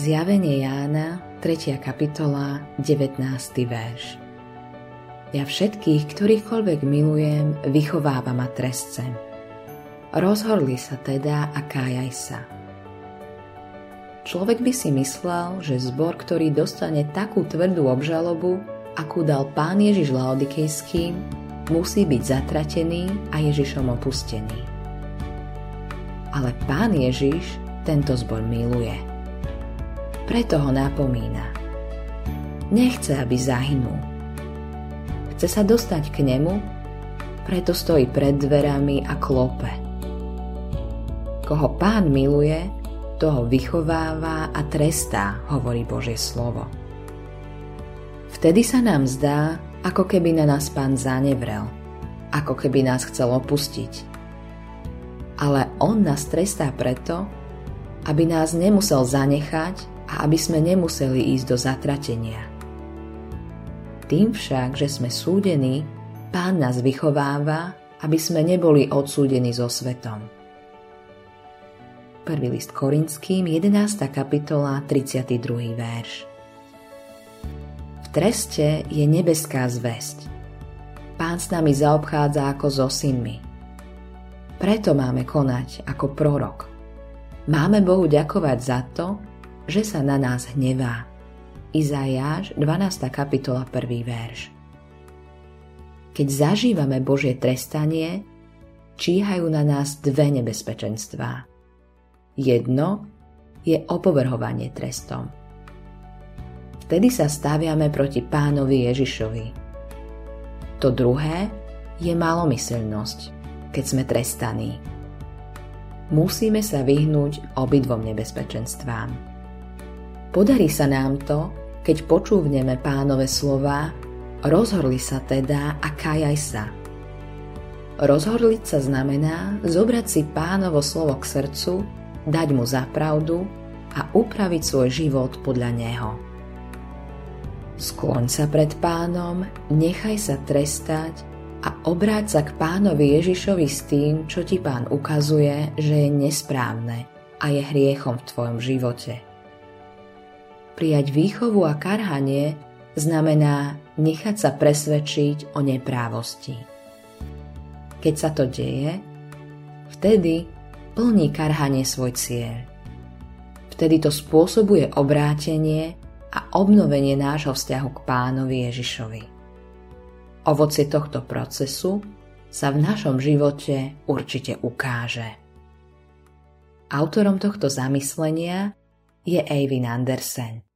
Zjavenie Jána, 3. kapitola, 19. verš. Ja všetkých, ktorýchkoľvek milujem, vychovávam a trestcem. Rozhorli sa teda a kájaj sa. Človek by si myslel, že zbor, ktorý dostane takú tvrdú obžalobu, akú dal pán Ježiš Laodikejským, musí byť zatratený a Ježišom opustený. Ale pán Ježiš tento zbor miluje preto ho napomína. Nechce, aby zahynul. Chce sa dostať k nemu, preto stojí pred dverami a klope. Koho pán miluje, toho vychováva a trestá, hovorí Božie slovo. Vtedy sa nám zdá, ako keby na nás pán zanevrel, ako keby nás chcel opustiť. Ale on nás trestá preto, aby nás nemusel zanechať a aby sme nemuseli ísť do zatratenia. Tým však, že sme súdení, Pán nás vychováva, aby sme neboli odsúdení so svetom. Prvý list Korinským, 11. kapitola, 32. verš. V treste je nebeská zväzť. Pán s nami zaobchádza ako so synmi. Preto máme konať ako prorok. Máme Bohu ďakovať za to, že sa na nás hnevá. Izajáš 12. kapitola 1. verš Keď zažívame Božie trestanie, číhajú na nás dve nebezpečenstvá. Jedno je opovrhovanie trestom. Vtedy sa staviame proti pánovi Ježišovi. To druhé je malomyselnosť, keď sme trestaní. Musíme sa vyhnúť obidvom nebezpečenstvám. Podarí sa nám to, keď počúvneme pánové slova, rozhorli sa teda a kajaj sa. Rozhorliť sa znamená zobrať si pánovo slovo k srdcu, dať mu za pravdu a upraviť svoj život podľa neho. Skloň sa pred pánom, nechaj sa trestať a obráť sa k pánovi Ježišovi s tým, čo ti pán ukazuje, že je nesprávne a je hriechom v tvojom živote. Prijať výchovu a karhanie znamená nechať sa presvedčiť o neprávosti. Keď sa to deje, vtedy plní karhanie svoj cieľ. Vtedy to spôsobuje obrátenie a obnovenie nášho vzťahu k pánovi Ježišovi. Ovocie tohto procesu sa v našom živote určite ukáže. Autorom tohto zamyslenia je Eivin Andersen.